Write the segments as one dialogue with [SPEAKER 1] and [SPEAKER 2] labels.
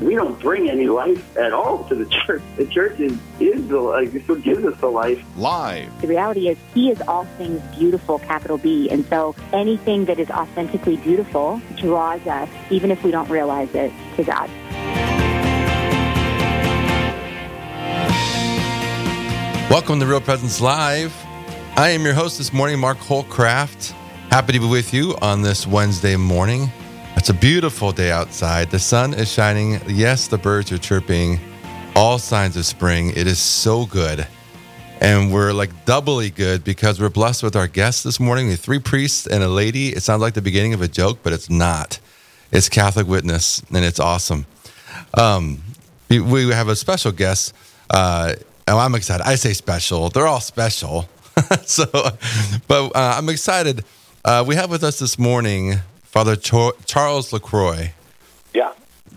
[SPEAKER 1] We don't bring any life at all to the church. The church is, is the life. It's what gives us the life.
[SPEAKER 2] Live.
[SPEAKER 3] The reality is, He is all things beautiful, capital B. And so anything that is authentically beautiful draws us, even if we don't realize it, to God.
[SPEAKER 4] Welcome to Real Presence Live. I am your host this morning, Mark Holcraft. Happy to be with you on this Wednesday morning. It's a beautiful day outside. The sun is shining. Yes, the birds are chirping. All signs of spring. It is so good. And we're like doubly good because we're blessed with our guests this morning. We have three priests and a lady. It sounds like the beginning of a joke, but it's not. It's Catholic Witness, and it's awesome. Um, we- have a special guest. Uh, oh, I'm excited. I say special. They're all special. so, but uh, I'm excited. Uh, we have with us this morning Father Cho- Charles LaCroix.
[SPEAKER 5] Yeah.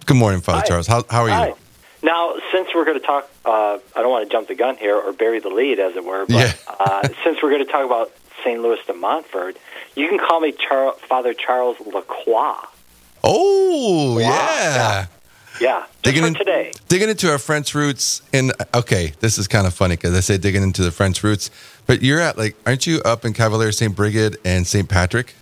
[SPEAKER 4] Good morning, Father
[SPEAKER 5] Hi.
[SPEAKER 4] Charles. How, how are you?
[SPEAKER 5] Now, since we're going to talk, uh, I don't want to jump the gun here or bury the lead, as it were, but
[SPEAKER 4] Yeah.
[SPEAKER 5] uh, since we're going to talk about St. Louis de Montfort, you can call me Char- Father Charles Lacroix.
[SPEAKER 4] Oh,
[SPEAKER 5] Wow.
[SPEAKER 4] yeah.
[SPEAKER 5] Yeah, just
[SPEAKER 4] Digging in-
[SPEAKER 5] today.
[SPEAKER 4] Digging into our French roots. And okay, this is kind of funny because I say digging into the French roots, but you're at like, aren't you up in Cavalier St. Brigid and St. Patrick?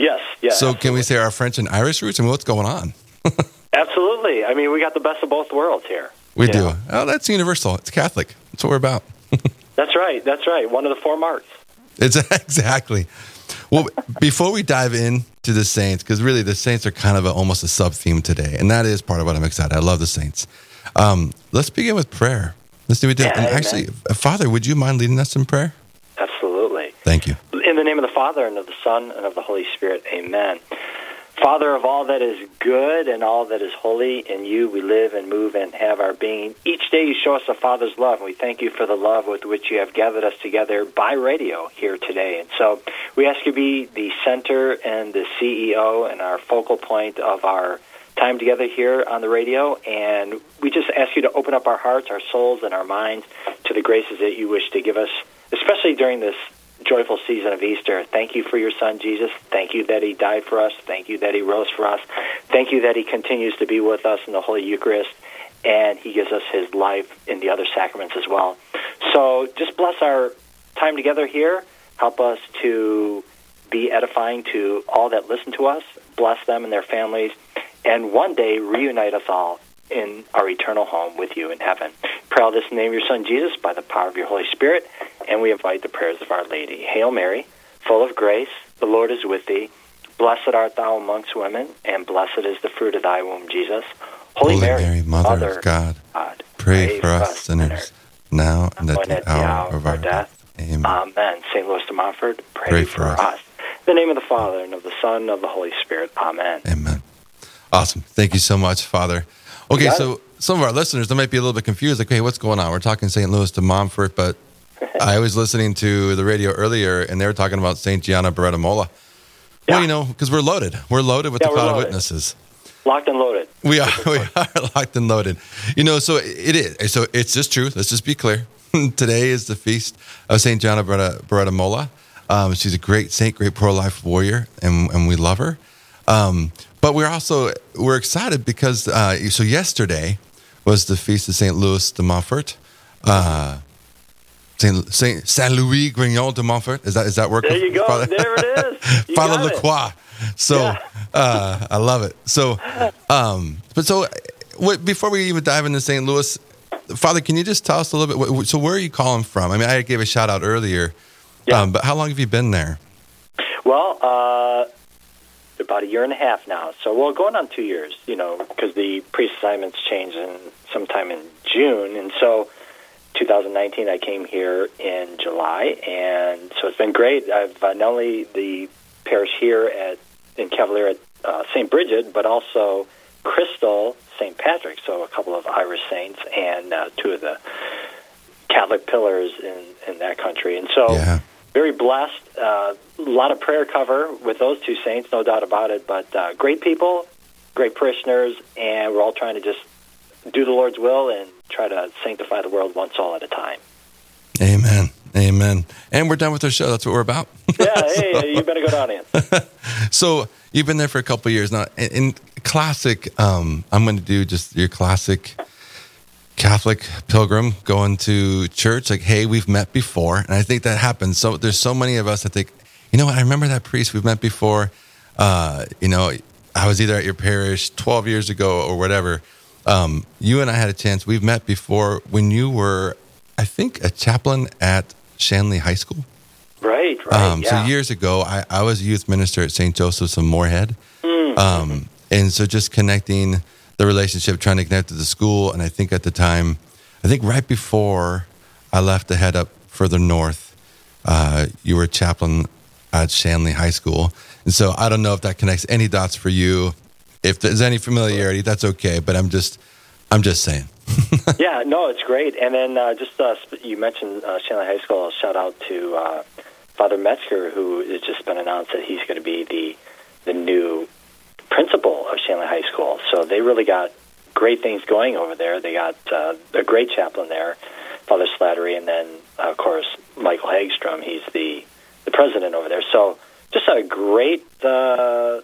[SPEAKER 5] Yes, yes.
[SPEAKER 4] so can we say our French and Irish roots? I mean, what's going on?
[SPEAKER 5] Absolutely. I mean, we got the best of both worlds here.
[SPEAKER 4] We do.
[SPEAKER 5] know?
[SPEAKER 4] Oh, that's universal. It's Catholic. That's what we're about.
[SPEAKER 5] That's right. That's right. One of the four marks.
[SPEAKER 4] It's exactly. Well, before we dive into the saints, because really the saints are kind of a, almost a sub theme today, and that is part of what I'm excited. I love the saints. Um, let's begin with prayer. Let's do it.
[SPEAKER 5] Yeah,
[SPEAKER 4] and
[SPEAKER 5] amen.
[SPEAKER 4] actually, Father, would you mind leading us in prayer?
[SPEAKER 5] Absolutely.
[SPEAKER 4] Thank you.
[SPEAKER 5] Father, and of the Son, and of the Holy Spirit, amen. Father of all that is good and all that is holy, in you we live and move and have our being. Each day you show us the Father's love, and we thank you for the love with which you have gathered us together by radio here today. And so we ask you to be the center and the CEO and our focal point of our time together here on the radio. And we just ask you to open up our hearts, our souls, and our minds to the graces that you wish to give us, especially during this joyful season of Easter. Thank you for your son, Jesus. Thank you that he died for us. Thank you that he rose for us. Thank you that he continues to be with us in the Holy Eucharist. And he gives us his life in the other sacraments as well. So just bless our time together here. Help us to be edifying to all that listen to us. Bless them and their families. And one day reunite us all in our eternal home with you in heaven. Pray all this in the name of your Son, Jesus, by the power of your Holy Spirit. And we invite the prayers of Our Lady. Hail Mary, full of grace, the Lord is with thee. Blessed art thou amongst women, and blessed is the fruit of thy womb, Jesus. Holy,
[SPEAKER 4] Holy Mary, Mother, of God,
[SPEAKER 5] God,
[SPEAKER 4] pray, for us sinners, now and at the
[SPEAKER 5] at
[SPEAKER 4] hour of our death. Amen.
[SPEAKER 5] Amen. St. Louis de Montfort, pray,
[SPEAKER 4] Pray
[SPEAKER 5] for,
[SPEAKER 4] for us.
[SPEAKER 5] us. In the name of the Father, and of the Son, and of the Holy Spirit. Amen.
[SPEAKER 4] Amen. Awesome. Thank you so much, Father. Okay, so some of our listeners they might be a little bit confused, like, hey, what's going on? We're talking St. Louis de Montfort, but I was listening to the radio earlier, and they were talking about St. Gianna Beretta Molla. Well, you know, because we're loaded. We're loaded with
[SPEAKER 5] Yeah,
[SPEAKER 4] the cloud of witnesses.
[SPEAKER 5] Locked and loaded.
[SPEAKER 4] We are, we are locked and loaded. You know, so it is. So it's just true. Let's just be clear. Today is the feast of St. Gianna Beretta, Beretta Molla. Um, she's a great saint, great pro-life warrior, and, and we love her. Um, but we're also we're excited because uh, so yesterday was the feast of Saint Louis de Montfort. Uh, Saint Saint Saint Louis Grignion de Montfort. Is that is that work?
[SPEAKER 5] There you go.
[SPEAKER 4] Father,
[SPEAKER 5] There it is. You
[SPEAKER 4] Father. Lacroix. So
[SPEAKER 5] Yeah.
[SPEAKER 4] uh, I love it. So, um, but so what, before we even dive into St. Louis, Father, can you just tell us a little bit? wh- So where are you calling from? I mean, I gave a shout out earlier,
[SPEAKER 5] Yeah.
[SPEAKER 4] um, but how long have you been there?
[SPEAKER 5] Well, uh, about a year and a half now. So, well, going on two years, you know, because the priest assignments changed in sometime in June. And so 2019, I came here in July. And so it's been great. I've uh, not only the parish here at in Cavalier at uh, St. Bridget, but also Crystal St. Patrick. So a couple of Irish saints and uh, two of the Catholic pillars in, in that country. And so
[SPEAKER 4] Yeah.
[SPEAKER 5] very blessed. Uh, a lot of prayer cover with those two saints, no doubt about it. But uh, great people, great parishioners, and we're all trying to just do the Lord's will and try to sanctify the world one soul at a time.
[SPEAKER 4] Amen. Amen. And we're done with our show. That's what we're about.
[SPEAKER 5] Yeah, hey, you better go down in.
[SPEAKER 4] so you've been there for a couple of years now. In, in classic, um, I'm going to do just your classic Catholic pilgrim going to church. Like, hey, we've met before, and I think that happens. So there's so many of us that think, you know what? I remember that priest we've met before. Uh, you know, I was either at your parish 12 years ago or whatever. Um, you and I had a chance. We've met before when you were, I think, a chaplain at Shanley High School.
[SPEAKER 5] Right, right.
[SPEAKER 4] Um,
[SPEAKER 5] yeah.
[SPEAKER 4] So years ago, I, I was a youth minister at St. Joseph's in Moorhead.
[SPEAKER 5] Mm.
[SPEAKER 4] Um, and so just connecting the relationship, trying to connect to the school. And I think at the time, I think right before I left to head up further north, uh, you were a chaplain at Shanley High School. And so I don't know if that connects any dots for you. If there's any familiarity, that's okay. But I'm just, I'm just saying.
[SPEAKER 5] yeah, no, it's great. And then uh, just uh, you mentioned uh, Shanley High School. Shout out to uh, Father Metzger, who has just been announced that he's going to be the the new principal of Shanley High School. So they really got great things going over there. They got uh, a great chaplain there, Father Slattery, and then uh, of course Michael Hagstrom. He's the the president over there. So just a great uh,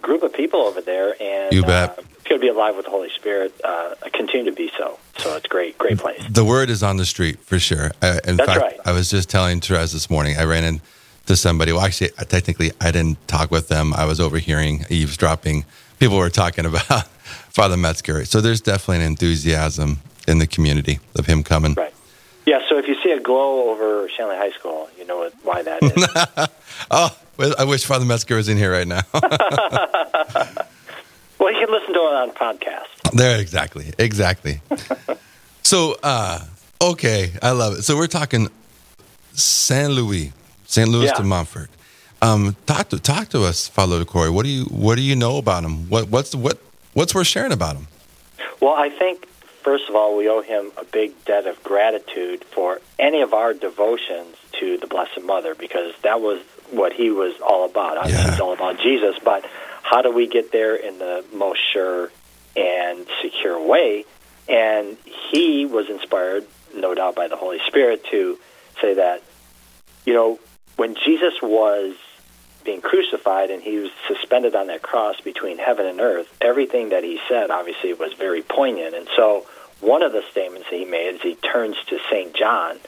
[SPEAKER 5] group of people over there, and
[SPEAKER 4] You bet.
[SPEAKER 5] Uh, if you'll be alive with the Holy Spirit, uh, continue to be so. So it's great, great place.
[SPEAKER 4] The word is on the street for sure. Uh, in
[SPEAKER 5] That's
[SPEAKER 4] fact,
[SPEAKER 5] right.
[SPEAKER 4] I was just telling Therese this morning. I ran into somebody. Well, actually, technically, I didn't talk with them. I was overhearing, eavesdropping. People were talking about Father Metzger. So there's definitely an enthusiasm in the community of him coming.
[SPEAKER 5] Right. Yeah. So if you see a glow over Shanley High School, you know why that is.
[SPEAKER 4] Oh, I wish Father Metzger was in here right now.
[SPEAKER 5] well, you can listen to it on podcast.
[SPEAKER 4] there, exactly, exactly. so, uh, okay, I love it. So we're talking Saint Louis, Saint Louis
[SPEAKER 5] Yeah.
[SPEAKER 4] de Montfort. Um, talk to talk to us, Father Corey. What do you what do you know about him? What what's what what's worth sharing about him?
[SPEAKER 5] Well, I think first of all we owe him a big debt of gratitude for any of our devotions to the Blessed Mother because that was what he was all about. I mean,
[SPEAKER 4] Yeah.
[SPEAKER 5] he's all about Jesus, but how do we get there in the most sure and secure way? And he was inspired, no doubt, by the Holy Spirit to say that, you know, when Jesus was being crucified and he was suspended on that cross between heaven and earth, everything that he said obviously was very poignant. And so one of the statements that he made is he turns to St. John,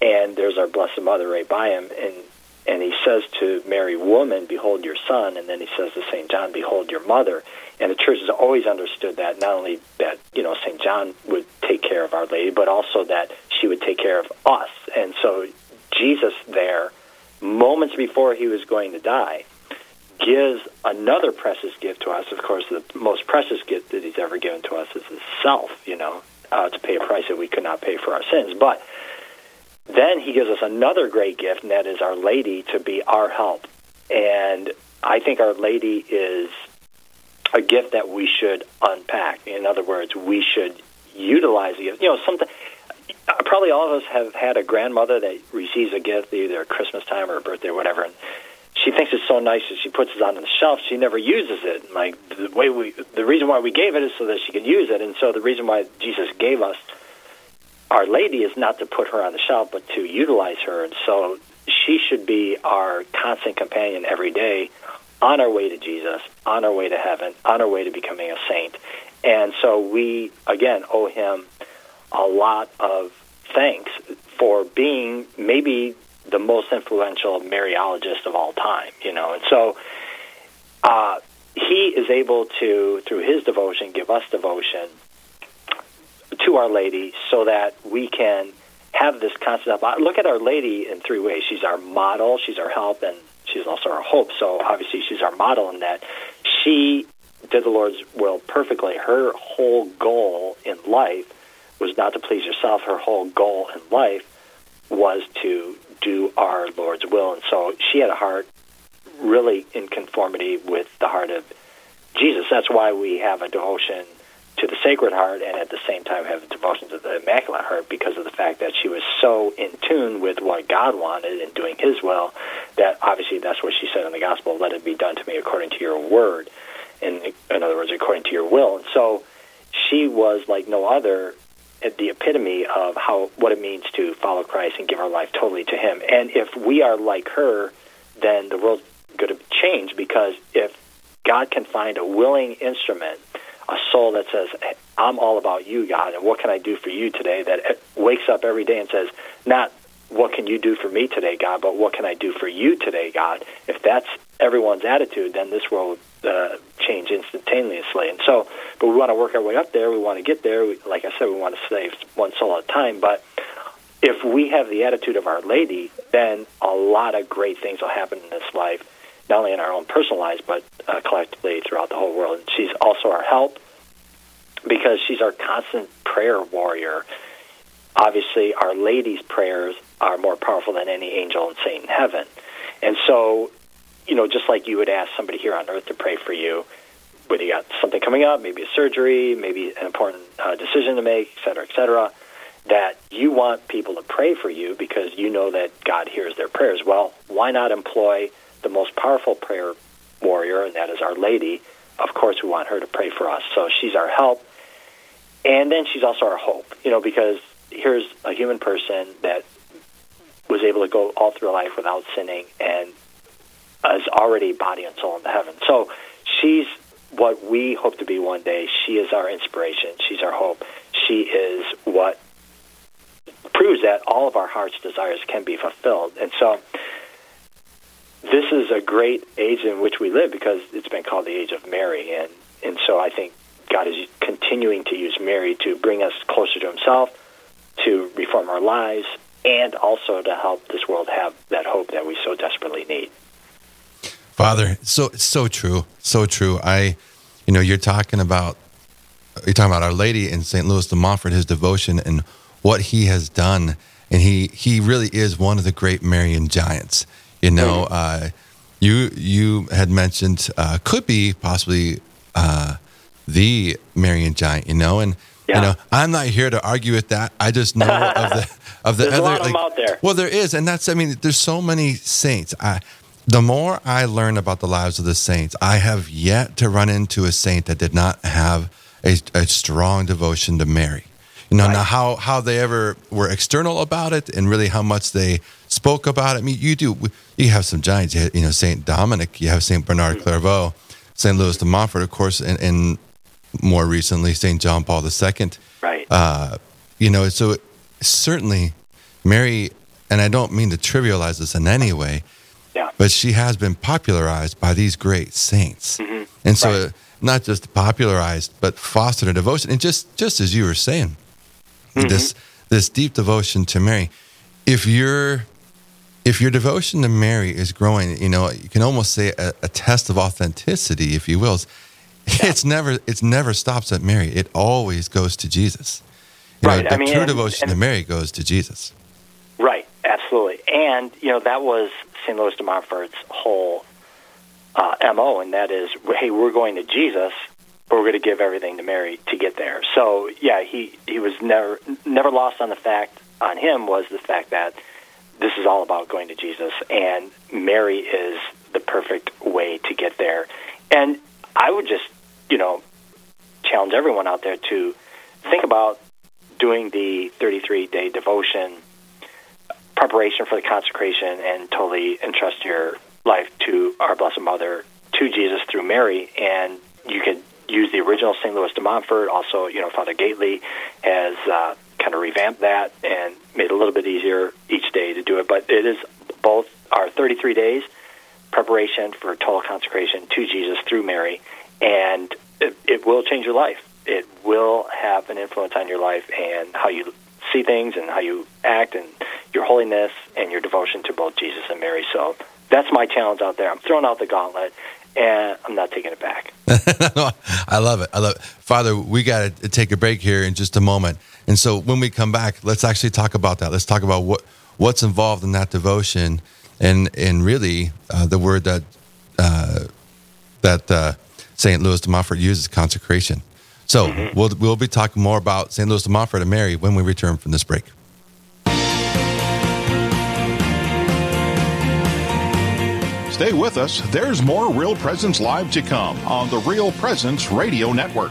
[SPEAKER 5] and there's our Blessed Mother right by him, and and he says to Mary, "Woman, behold your son," and then he says to Saint John, "Behold your mother." And the church has always understood that not only that you know Saint John would take care of Our Lady, but also that she would take care of us. And so Jesus there, moments before he was going to die, gives another precious gift to us. Of course, the most precious gift that he's ever given to us is his self. You know, uh, to pay a price that we could not pay for our sins, but then he gives us another great gift, and that is Our Lady to be our help. And I think Our Lady is a gift that we should unpack. In other words, we should utilize the gift. You know, something. Probably all of us have had a grandmother that receives a gift either at Christmas time or a birthday or whatever, and she thinks it's so nice that she puts it on the shelf. She never uses it. Like the way we, the reason why we gave it is so that she can use it, and so the reason why Jesus gave us our Lady is not to put her on the shelf, but to utilize her. And so she should be our constant companion every day on our way to Jesus, on our way to heaven, on our way to becoming a saint. And so we, again, owe him a lot of thanks for being maybe the most influential Mariologist of all time, you know. And so uh, he is able to, through his devotion, give us devotion to Our Lady so that we can have this constant help. Look at Our Lady in three ways. She's our model, she's our help, and she's also our hope. So obviously she's our model in that she did the Lord's will perfectly. Her whole goal in life was not to please herself. Her whole goal in life was to do our Lord's will. And so she had a heart really in conformity with the heart of Jesus. That's why we have a devotion to the Sacred Heart and at the same time have a devotion to the Immaculate Heart because of the fact that she was so in tune with what God wanted and doing His will that obviously that's what she said in the Gospel, let it be done to me according to your word. in in other words, according to your will. And so she was like no other the epitome of how what it means to follow Christ and give our life totally to Him. And if we are like her, then the world's going to change because if God can find a willing instrument, a soul that says, "I'm all about you, God, and what can I do for you today?" That wakes up every day and says, "Not what can you do for me today, God, but what can I do for you today, God?" If that's everyone's attitude, then this world uh, change instantaneously. And so, but we want to work our way up there. We want to get there. We, like I said, we want to save one soul at a time. But if we have the attitude of Our Lady, then a lot of great things will happen in this life, not only in our own personal lives, but uh, collectively throughout the whole world. And she's also our help because she's our constant prayer warrior. Obviously, Our Lady's prayers are more powerful than any angel and saint in heaven. And so you know, just like you would ask somebody here on earth to pray for you, whether you got something coming up, maybe a surgery, maybe an important uh, decision to make, et cetera, et cetera, that you want people to pray for you because you know that God hears their prayers. Well, why not employ the most powerful prayer warrior, and that is Our Lady? Of course, we want her to pray for us. So she's our help. And then she's also our hope, you know, because here's a human person that was able to go all through life without sinning and is already body and soul in the heaven. So she's what we hope to be one day. She is our inspiration. She's our hope. She is what proves that all of our heart's desires can be fulfilled. And so this is a great age in which we live because it's been called the age of Mary. And, and so I think God is continuing to use Mary to bring us closer to himself, to reform our lives, and also to help this world have that hope that we so desperately need.
[SPEAKER 4] Father, so so true, so true. I, you know, you're talking about you're talking about Our Lady in St. Louis de Montfort, his devotion and what he has done, and he he really is one of the great Marian giants. You know, uh, you you had mentioned uh, could be possibly uh, the Marian giant. You know, and yeah. you know, I'm not here to argue with that. I just know of the of the
[SPEAKER 5] there's
[SPEAKER 4] other.
[SPEAKER 5] A lot of them out there.
[SPEAKER 4] Well, there is, and that's. I mean, there's so many saints. I the more I learn about the lives of the saints, I have yet to run into a saint that did not have a, a strong devotion to Mary. You know, right. now how, how they ever were external about it and really how much they spoke about it. I mean, you do, you have some giants, you, know, St. Dominic, you have St. Bernard mm-hmm. Clairvaux, St. Louis de Montfort, of course, and, and more recently, St. John Paul II.
[SPEAKER 5] Right.
[SPEAKER 4] Uh, you know, so certainly Mary, and I don't mean to trivialize this in any way,
[SPEAKER 5] yeah.
[SPEAKER 4] But she has been popularized by these great saints.
[SPEAKER 5] Mm-hmm.
[SPEAKER 4] And so
[SPEAKER 5] right.
[SPEAKER 4] not just popularized, but fostered a devotion. And just just as you were saying, mm-hmm. this this deep devotion to Mary. If your if your devotion to Mary is growing, you know, you can almost say a, a test of authenticity, if you will. Yeah. It's never it's never stops at Mary. It always goes to Jesus. You
[SPEAKER 5] right.
[SPEAKER 4] Know, the
[SPEAKER 5] I mean,
[SPEAKER 4] true
[SPEAKER 5] and,
[SPEAKER 4] devotion
[SPEAKER 5] and,
[SPEAKER 4] to Mary goes to Jesus.
[SPEAKER 5] Right. Absolutely. And you know that was St. Louis de Montfort's whole uh, MO, and that is, hey, we're going to Jesus, but we're going to give everything to Mary to get there. So, yeah, he, he was never never lost on the fact, on him, was the fact that this is all about going to Jesus, and Mary is the perfect way to get there. And I would just, you know, challenge everyone out there to think about doing the 33 day devotion preparation for the consecration and totally entrust your life to our Blessed Mother, to Jesus through Mary, and you could use the original St. Louis de Montfort. Also, you know, Father Gaitley has uh, kind of revamped that and made it a little bit easier each day to do it. But it is both our 33 days preparation for total consecration to Jesus through Mary, and it, it will change your life. It will have an influence on your life and how you see things and how you act and your holiness and your devotion to both Jesus and Mary. So that's my challenge out there. I'm throwing out the gauntlet and I'm not taking it back.
[SPEAKER 4] I love it. I love it. Father, we got to take a break here in just a moment. And so when we come back, let's actually talk about that. Let's talk about what what's involved in that devotion and and really uh, the word that uh, that uh, St. Louis de Montfort uses consecration. So mm-hmm. we'll we'll be talking more about St. Louis de Montfort and Mary when we return from this break.
[SPEAKER 2] Stay with us. There's more Real Presence Live to come on the Real Presence Radio Network.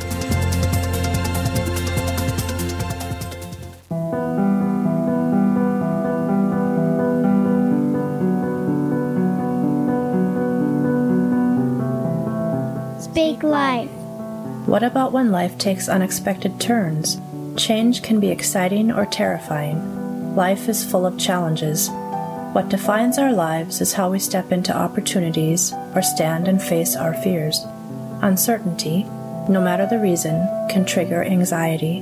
[SPEAKER 6] Life.
[SPEAKER 7] What about when life takes unexpected turns? Change can be exciting or terrifying. Life is full of challenges. What defines our lives is how we step into opportunities or stand and face our fears. Uncertainty, no matter the reason, can trigger anxiety.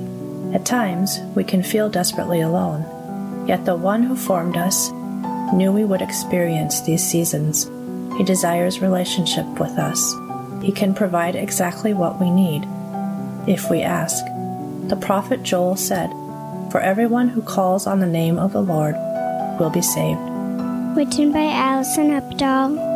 [SPEAKER 7] At times, we can feel desperately alone. Yet the one who formed us knew we would experience these seasons. He desires relationship with us. He can provide exactly what we need if we ask. The prophet Joel said, For everyone who calls on the name of the Lord will be saved.
[SPEAKER 6] Written by Allison Updahl.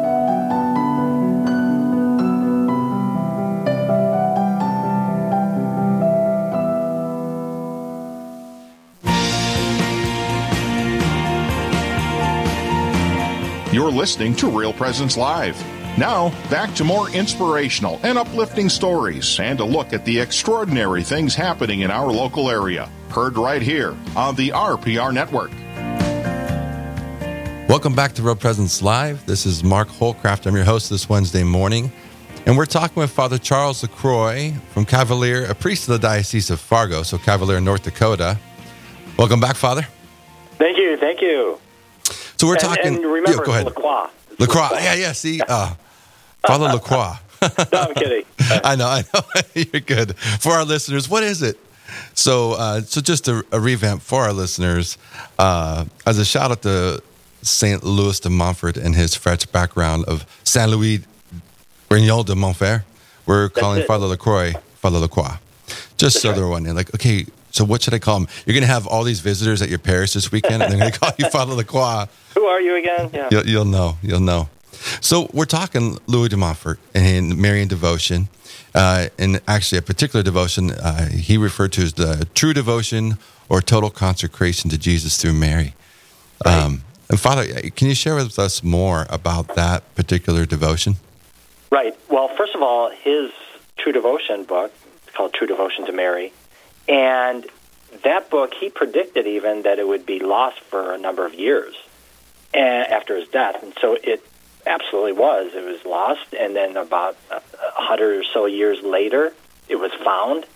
[SPEAKER 2] You're listening to Real Presence Live. Now, back to more inspirational and uplifting stories and a look at the extraordinary things happening in our local area. Heard right here on the RPR Network.
[SPEAKER 4] Welcome back to Real Presence Live. This is Mark Holcraft. I'm your host this Wednesday morning. And we're talking with Father Charles LaCroix from Cavalier, a priest of the Diocese of Fargo, so Cavalier, North Dakota. Welcome back, Father.
[SPEAKER 5] Thank you, thank you.
[SPEAKER 4] So we're
[SPEAKER 5] and,
[SPEAKER 4] talking.
[SPEAKER 5] And remember,
[SPEAKER 4] yeah, go ahead.
[SPEAKER 5] Lacroix.
[SPEAKER 4] Lacroix. Yeah, yeah. See, uh, Father Lacroix.
[SPEAKER 5] no, I'm kidding.
[SPEAKER 4] I know, I know. You're good. For our listeners, what is it? So, uh, so just a, a, revamp for our listeners, uh, as a shout out to St. Louis de Montfort and his French background of Saint Louis Grignion de Montfort, we're calling
[SPEAKER 5] it.
[SPEAKER 4] Father Lacroix Father Lacroix. Just
[SPEAKER 5] That's
[SPEAKER 4] so
[SPEAKER 5] right.
[SPEAKER 4] they're wondering, like, okay, so what should I call him? You're going to have all these visitors at your parish this weekend, and they're going to call you Father Lacroix.
[SPEAKER 5] Who are you again? Yeah.
[SPEAKER 4] You'll, you'll know. You'll know. So we're talking Louis de Montfort and Marian devotion, uh, and actually a particular devotion uh, he referred to as the true devotion or total consecration to Jesus through Mary. Um, and Father, can you share with us more about that particular devotion?
[SPEAKER 5] Right. Well, first of all, his True Devotion book called True Devotion to Mary, and that book he predicted even that it would be lost for a number of years after his death, and so it absolutely was. It was lost, and then about a hundred or so years later, it was found,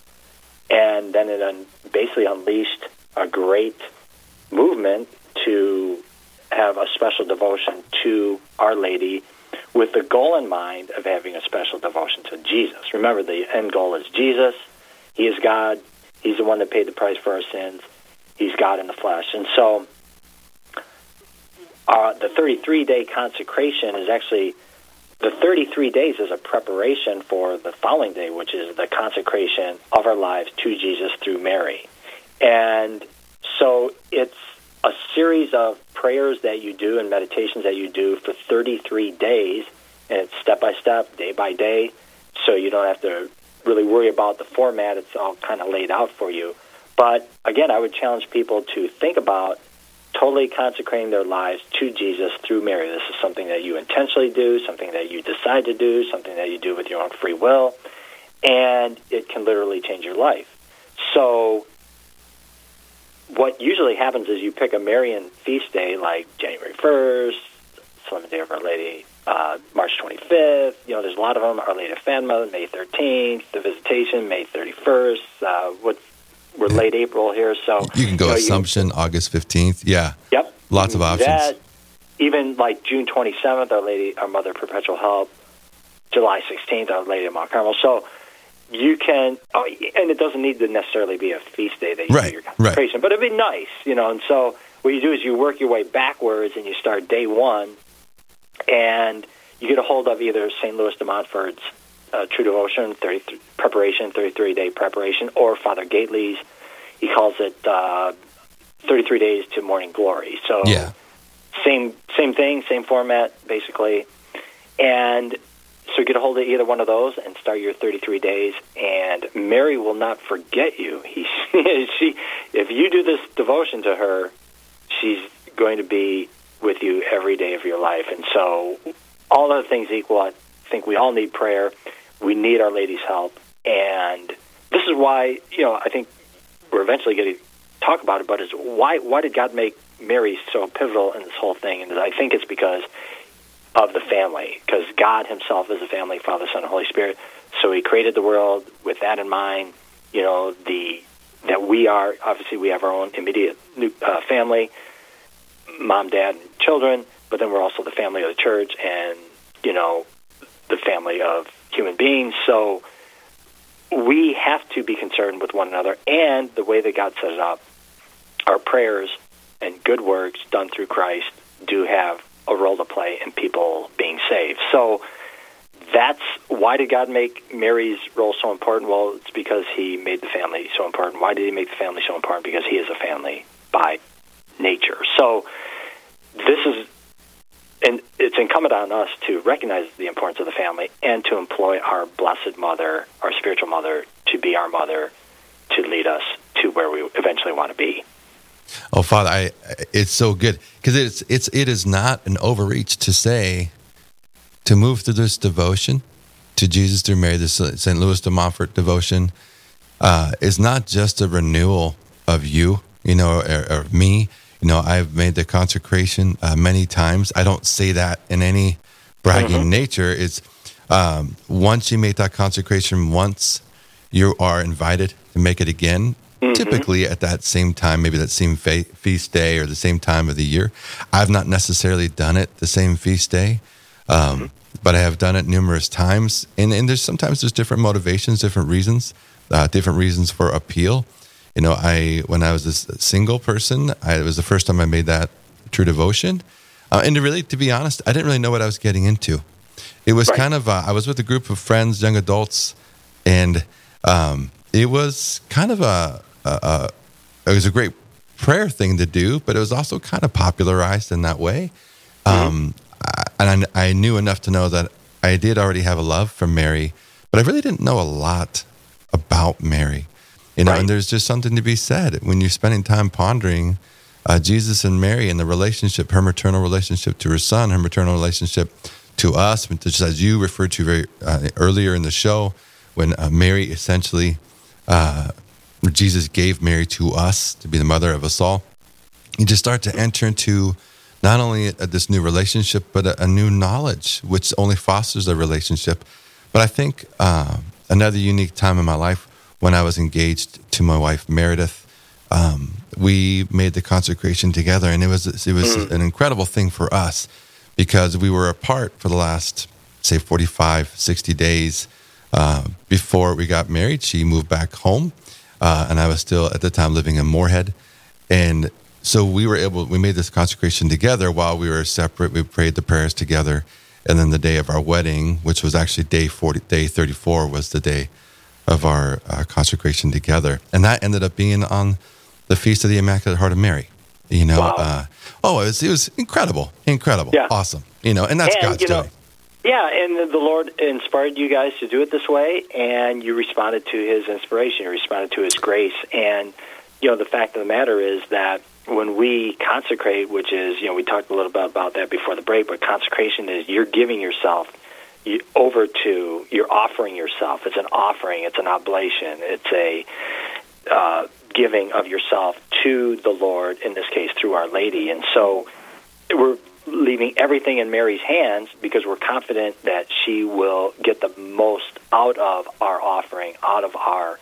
[SPEAKER 5] and then it un- basically unleashed a great movement to have a special devotion to Our Lady with the goal in mind of having a special devotion to Jesus. Remember, the end goal is Jesus. He is God. He's the one that paid the price for our sins. He's God in the flesh. And so uh, the 33 day consecration is actually the 33 days is a preparation for the following day, which is the consecration of our lives to Jesus through Mary. And so it's a series of prayers that you do and meditations that you do for 33 days, and it's step by step, day by day, so you don't have to really worry about the format. It's all kind of laid out for you. But again, I would challenge people to think about totally consecrating their lives to Jesus through Mary. This is something that you intentionally do, something that you decide to do, something that you do with your own free will, and it can literally change your life. So what usually happens is you pick a Marian feast day like January 1st, Solemn Day of Our Lady, uh, March 25th. You know, there's a lot of them. Our Lady of Fatima, May 13th. The Visitation, May 31st. Uh, what's we're late April here, so
[SPEAKER 4] You can go
[SPEAKER 5] you know, you-
[SPEAKER 4] Assumption, August 15th. Yeah.
[SPEAKER 5] Yep.
[SPEAKER 4] Lots of options.
[SPEAKER 5] That, even like June 27th, Our Lady, Our Mother Perpetual Help. July 16th, Our Lady of Mount Carmel. So you can, oh, and it doesn't need to necessarily be a feast day that you
[SPEAKER 4] Right,
[SPEAKER 5] do your
[SPEAKER 4] right.
[SPEAKER 5] but it'd be nice, you know. And so what you do is you work your way backwards and you start day one, and you get a hold of either St. Louis de Montfort's uh, True Devotion, 33, preparation, 33 day preparation, or Father Gaitley's. He calls it uh, 33 days to morning glory. So
[SPEAKER 4] Yeah.
[SPEAKER 5] same same thing, same format, basically. And so get a hold of either one of those and start your 33 days. And Mary will not forget you. He, she, if you do this devotion to her, she's going to be with you every day of your life. And so, all other things equal, I think we all need prayer. We need Our Lady's help. And this is why, you know, I think we're eventually going to talk about it, but is why why did God make Mary so pivotal in this whole thing? And I think it's because of the family, because God Himself is a family, Father, Son, and Holy Spirit. So He created the world with that in mind. You know, the that we are obviously we have our own immediate uh, family, mom, dad, and children, but then we're also the family of the church, and you know, the family of human beings. So we have to be concerned with one another and the way that God set it up. Our prayers and good works done through Christ do have a role to play in people being saved. So that's why did God make Mary's role so important? Well, it's because he made the family so important. Why did he make the family so important? Because he is a family by nature. So this is and it's incumbent on us to recognize the importance of the family and to employ our blessed mother, our spiritual mother, to be our mother, to lead us to where we eventually want to be.
[SPEAKER 4] Oh, Father, I, it's so good because it's it's it is not an overreach to say to move through this devotion to Jesus through Mary, the St. Louis de Montfort devotion, uh, is not just a renewal of you, you know, or, or me. You know, I've made the consecration uh, many times. I don't say that in any bragging nature. It's um, once you make that consecration once, you are invited to make it again. Typically at that same time, maybe that same fe- feast day or the same time of the year. I've not necessarily done it the same feast day, um, but I have done it numerous times. And, and there's sometimes there's different motivations, different reasons, uh, different reasons for appeal. You know, I when I was a single person, I, it was the first time I made that true devotion. Uh, and to really, to be honest, I didn't really know what I was getting into. It was kind of uh, I was with a group of friends, young adults, and um, it was kind of a, a, a it was a great prayer thing to do, but it was also kind of popularized in that way. Um, I, and I, I knew enough to know that I did already have a love for Mary, but I really didn't know a lot about Mary. You know, and there's just something to be said when you're spending time pondering uh, Jesus and Mary and the relationship, her maternal relationship to her son, her maternal relationship to us, just as you referred to very uh, earlier in the show, when uh, Mary essentially, uh, Jesus gave Mary to us to be the mother of us all. You just start to enter into not only this new relationship, but a, a new knowledge, which only fosters a relationship. But I think uh, another unique time in my life when I was engaged to my wife Meredith, um, we made the consecration together, and it was it was an incredible thing for us because we were apart for the last say 45 60 days. Uh, before we got married she moved back home uh, and i was still at the time living in moorhead. And so we were able we made this consecration together while we were separate. We prayed the prayers together. And then the day of our wedding which was actually day 40 day 34 was the day of our uh, consecration together and that ended up being on the feast of the immaculate heart of mary you know uh, oh it was, it was incredible incredible
[SPEAKER 5] Yeah.
[SPEAKER 4] awesome you know and that's
[SPEAKER 5] And,
[SPEAKER 4] god's
[SPEAKER 5] you know,
[SPEAKER 4] doing
[SPEAKER 5] Yeah, and the Lord inspired you guys to do it this way, and you responded to His inspiration. You responded to His grace, and you know the fact of the matter is that when we consecrate, which is you know we talked a little bit about that before the break, but consecration is you're giving yourself over to you're offering yourself. It's an offering. It's an oblation. It's a uh, giving of yourself to the Lord, in this case through Our Lady. And so we're leaving everything in Mary's hands because we're confident that she will get the most out of our offering, out of our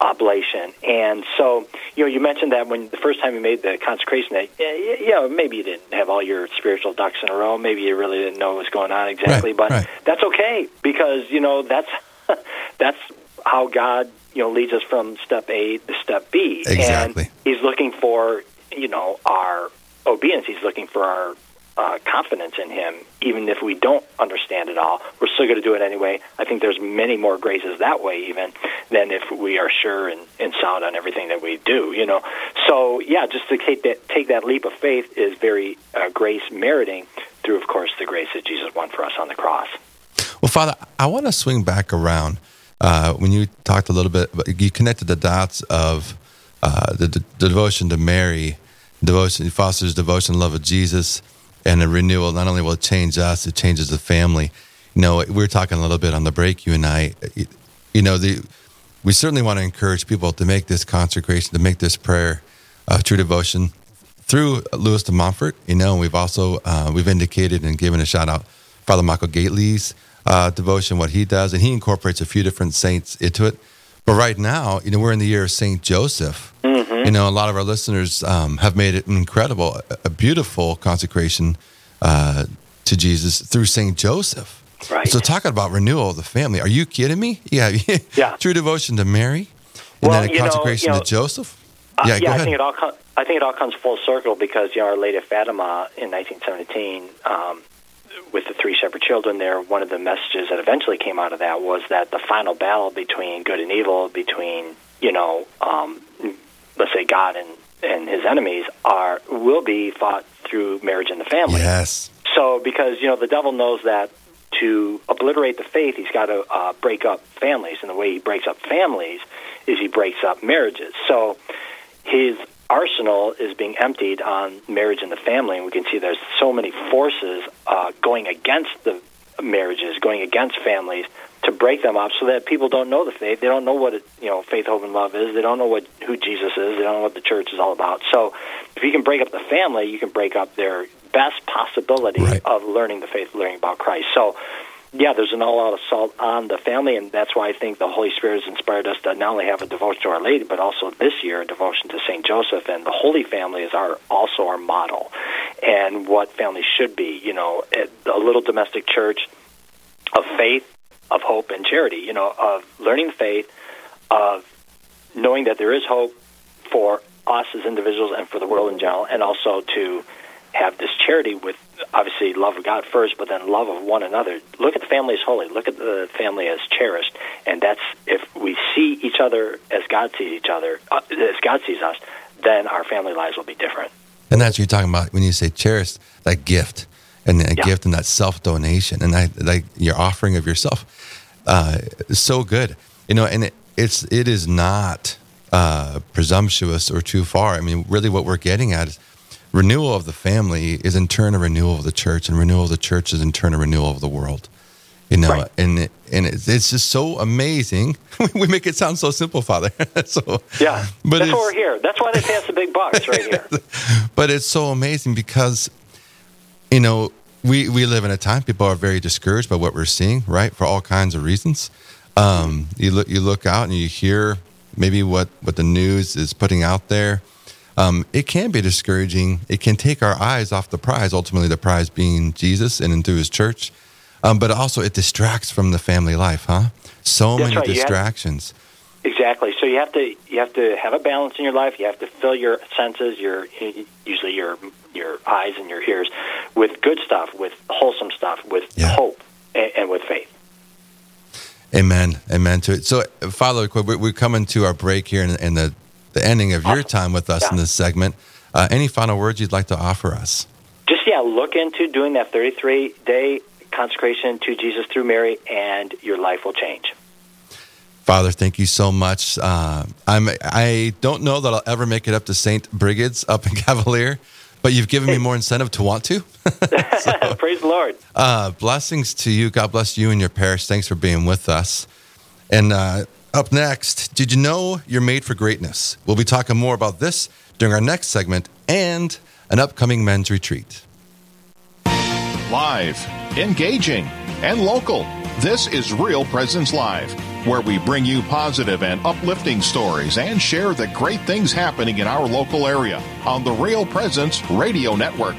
[SPEAKER 5] oblation. And so, you know, you mentioned that when the first time you made the consecration, that yeah, maybe you didn't have all your spiritual ducks in a row. Maybe you really didn't know what was going on exactly,
[SPEAKER 4] Right,
[SPEAKER 5] but
[SPEAKER 4] right.
[SPEAKER 5] that's okay because you know that's that's how God you know leads us from step A to step B.
[SPEAKER 4] Exactly.
[SPEAKER 5] And He's looking for you know our obedience. He's looking for our uh, confidence in Him, even if we don't understand it all. We're still going to do it anyway. I think there's many more graces that way, even than if we are sure and, and sound on everything that we do. You know, so yeah, just to take that take that leap of faith is very uh, grace meriting through, of course, the grace that Jesus won for us on the cross.
[SPEAKER 4] Well, Father, I want to swing back around. Uh, when you talked a little bit, you connected the dots of uh, the, the devotion to Mary, devotion, fosters devotion, love of Jesus, and a renewal. Not only will it change us, it changes the family. You know, we were talking a little bit on the break, you and I. You know, the we certainly want to encourage people to make this consecration, to make this prayer, uh, true devotion, through Louis de Montfort. You know, we've also uh, we've indicated and given a shout out Father Michael Gaitley's uh, devotion, what he does, and he incorporates a few different saints into it. But right now, you know, we're in the year of Saint Joseph. You know, a lot of our listeners um, have made it incredible, a, beautiful consecration uh, to Jesus through Saint Joseph.
[SPEAKER 5] Right.
[SPEAKER 4] So, talking about renewal of the family, are you kidding me? Yeah,
[SPEAKER 5] Yeah.
[SPEAKER 4] True devotion to Mary, and
[SPEAKER 5] Well,
[SPEAKER 4] then a
[SPEAKER 5] you know-
[SPEAKER 4] consecration
[SPEAKER 5] you know,
[SPEAKER 4] to Joseph.
[SPEAKER 5] Uh,
[SPEAKER 4] yeah, go
[SPEAKER 5] I think it all. Com- I think it all comes full circle because you know Our Lady of Fatima in 1917, um, with the three shepherd children there, one of the messages that eventually came out of that was that the final battle between good and evil, between you know, um, let's say God and and his enemies, are will be fought through marriage and the family.
[SPEAKER 4] yes.
[SPEAKER 5] So, because you know the devil knows that to obliterate the faith, he's got to uh, break up families, and the way he breaks up families is he breaks up marriages. So, his arsenal is being emptied on marriage and the family, and we can see there's so many forces uh, going against the marriages, going against families to break them up, so that people don't know the faith. They don't know what it, you know faith, hope, and love is. They don't know what who Jesus is. They don't know what the church is all about. So, if you can break up the family, you can break up their best possibility
[SPEAKER 4] Right.
[SPEAKER 5] of learning the faith, learning about Christ. So, yeah, there's an all-out assault on the family, and that's why I think the Holy Spirit has inspired us to not only have a devotion to Our Lady, but also this year a devotion to Saint Joseph. And the Holy Family is our also our model, and what family should be. You know, a little domestic church of faith, of hope, and charity. You know, of learning faith, of knowing that there is hope for us as individuals and for the world in general, and also to have this charity with obviously love of God first, but then love of one another. Look at the family as holy. Look at the family as cherished, and that's if we see each other as God sees each other, uh, as God sees us, then our family lives will be different.
[SPEAKER 4] And that's what you're talking about when you say cherish that gift and that
[SPEAKER 5] Yeah.
[SPEAKER 4] gift and that self donation and that like your offering of yourself. Uh, so good, you know, and it, it's it is not uh, presumptuous or too far. I mean, really, what we're getting at is renewal of the family is in turn a renewal of the church, and renewal of the church is in turn a renewal of the world. You know,
[SPEAKER 5] Right.
[SPEAKER 4] and and it's, it's just so amazing. we make it sound so simple, Father. so
[SPEAKER 5] Yeah,
[SPEAKER 4] but
[SPEAKER 5] that's why we're here. That's why they pay us the big bucks right here.
[SPEAKER 4] but it's so amazing because you know we we live in a time people are very discouraged by what we're seeing right for all kinds of reasons um, you look you look out and you hear maybe what what the news is putting out there um, it can be discouraging it can take our eyes off the prize ultimately the prize being jesus and through his church um, but also it distracts from the family life huh so
[SPEAKER 5] That's
[SPEAKER 4] many
[SPEAKER 5] right, have-
[SPEAKER 4] distractions
[SPEAKER 5] Exactly. So you have to you have to have a balance in your life. You have to fill your senses, your usually your your eyes and your ears, with good stuff, with wholesome stuff, with
[SPEAKER 4] Yeah.
[SPEAKER 5] hope, and, and with faith.
[SPEAKER 4] Amen. Amen to it. So, Father, we're, we're coming to our break here in, and the, the ending of your time with us in this segment. Uh, any final words you'd like to offer us?
[SPEAKER 5] Just yeah, look into doing that 33 day consecration to Jesus through Mary, and your life will change.
[SPEAKER 4] Father, thank you so much. Uh, I'm, I don't know that I'll ever make it up to St. Brigid's up in Cavalier, but you've given me more incentive to want to.
[SPEAKER 5] Praise the Lord.
[SPEAKER 4] Uh, blessings to you. God bless you and your parish. Thanks for being with us. And uh, Up next, did you know you're made for greatness? We'll be talking more about this during our next segment and an upcoming men's retreat.
[SPEAKER 2] Live, engaging, and local. This is Real Presence Live, where we bring you positive and uplifting stories and share the great things happening in our local area on the Real Presence Radio Network.